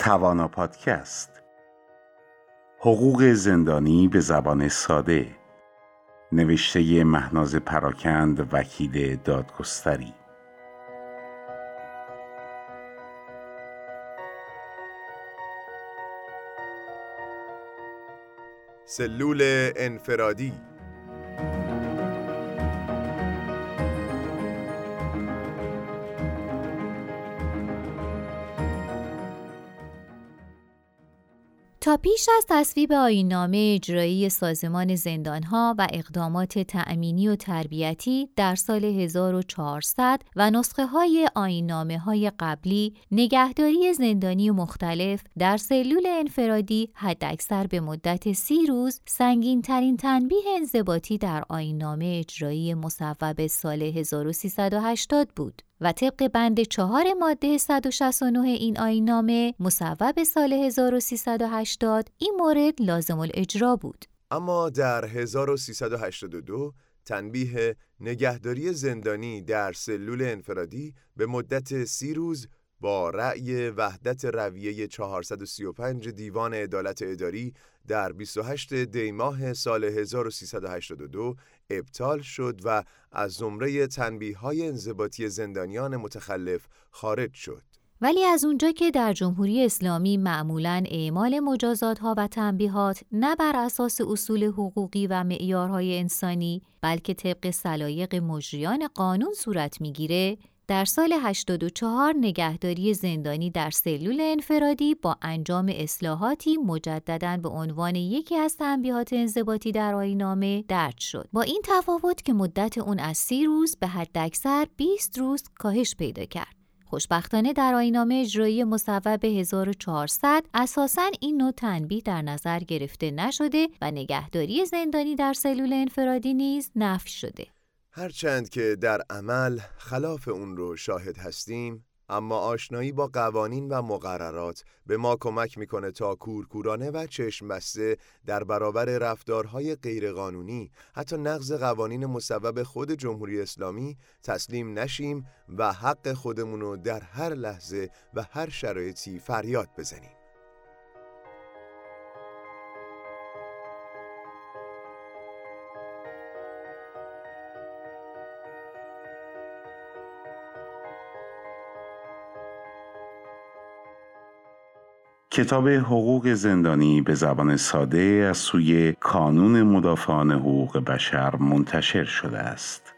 توانا پادکست. حقوق زندانی به زبان ساده. نوشته مهناز پراکند وکیل دادگستری. سلول انفرادی تا پیش از تصویب آینامه اجرایی سازمان زندانها و اقدامات تأمینی و تربیتی در سال 1400 و نسخه های آینامه های قبلی نگهداری زندانی مختلف در سلول انفرادی حداکثر به مدت سی روز سنگین ترین تنبیه انضباطی در آینامه اجرایی مصوب سال 1380 بود. و طبق بند چهار ماده 169 این آینامه مصوب سال 1380 این مورد لازم الاجرا بود. اما در 1382 تنبیه نگهداری زندانی در سلول انفرادی به مدت سی روز با رأی وحدت رویه 435 دیوان عدالت اداری در 28 دیماه سال 1382 ابطال شد و از زمره تنبیه های انضباطی زندانیان متخلف خارج شد. ولی از اونجا که در جمهوری اسلامی معمولاً اعمال مجازات ها و تنبیهات نه بر اساس اصول حقوقی و معیارهای انسانی بلکه طبق سلایق مجریان قانون صورت می‌گیره در سال 84 نگهداری زندانی در سلول انفرادی با انجام اصلاحاتی مجددا به عنوان یکی از تنبیهات انضباطی در آینامه درج شد با این تفاوت که مدت اون از سی روز به حداکثر 20 روز کاهش پیدا کرد خوشبختانه در آینامه اجرایی مصوب 1400 اساساً این نوع تنبیه در نظر گرفته نشده و نگهداری زندانی در سلول انفرادی نیز نفی شده. هرچند که در عمل خلاف اون رو شاهد هستیم اما آشنایی با قوانین و مقررات به ما کمک می‌کنه تا کورکورانه و چشم بسته در برابر رفتارهای غیرقانونی حتی نقض قوانین مصوب خود جمهوری اسلامی تسلیم نشیم و حق خودمونو در هر لحظه و هر شرایطی فریاد بزنیم. کتاب حقوق زندانی به زبان ساده از سوی کانون مدافعان حقوق بشر منتشر شده است.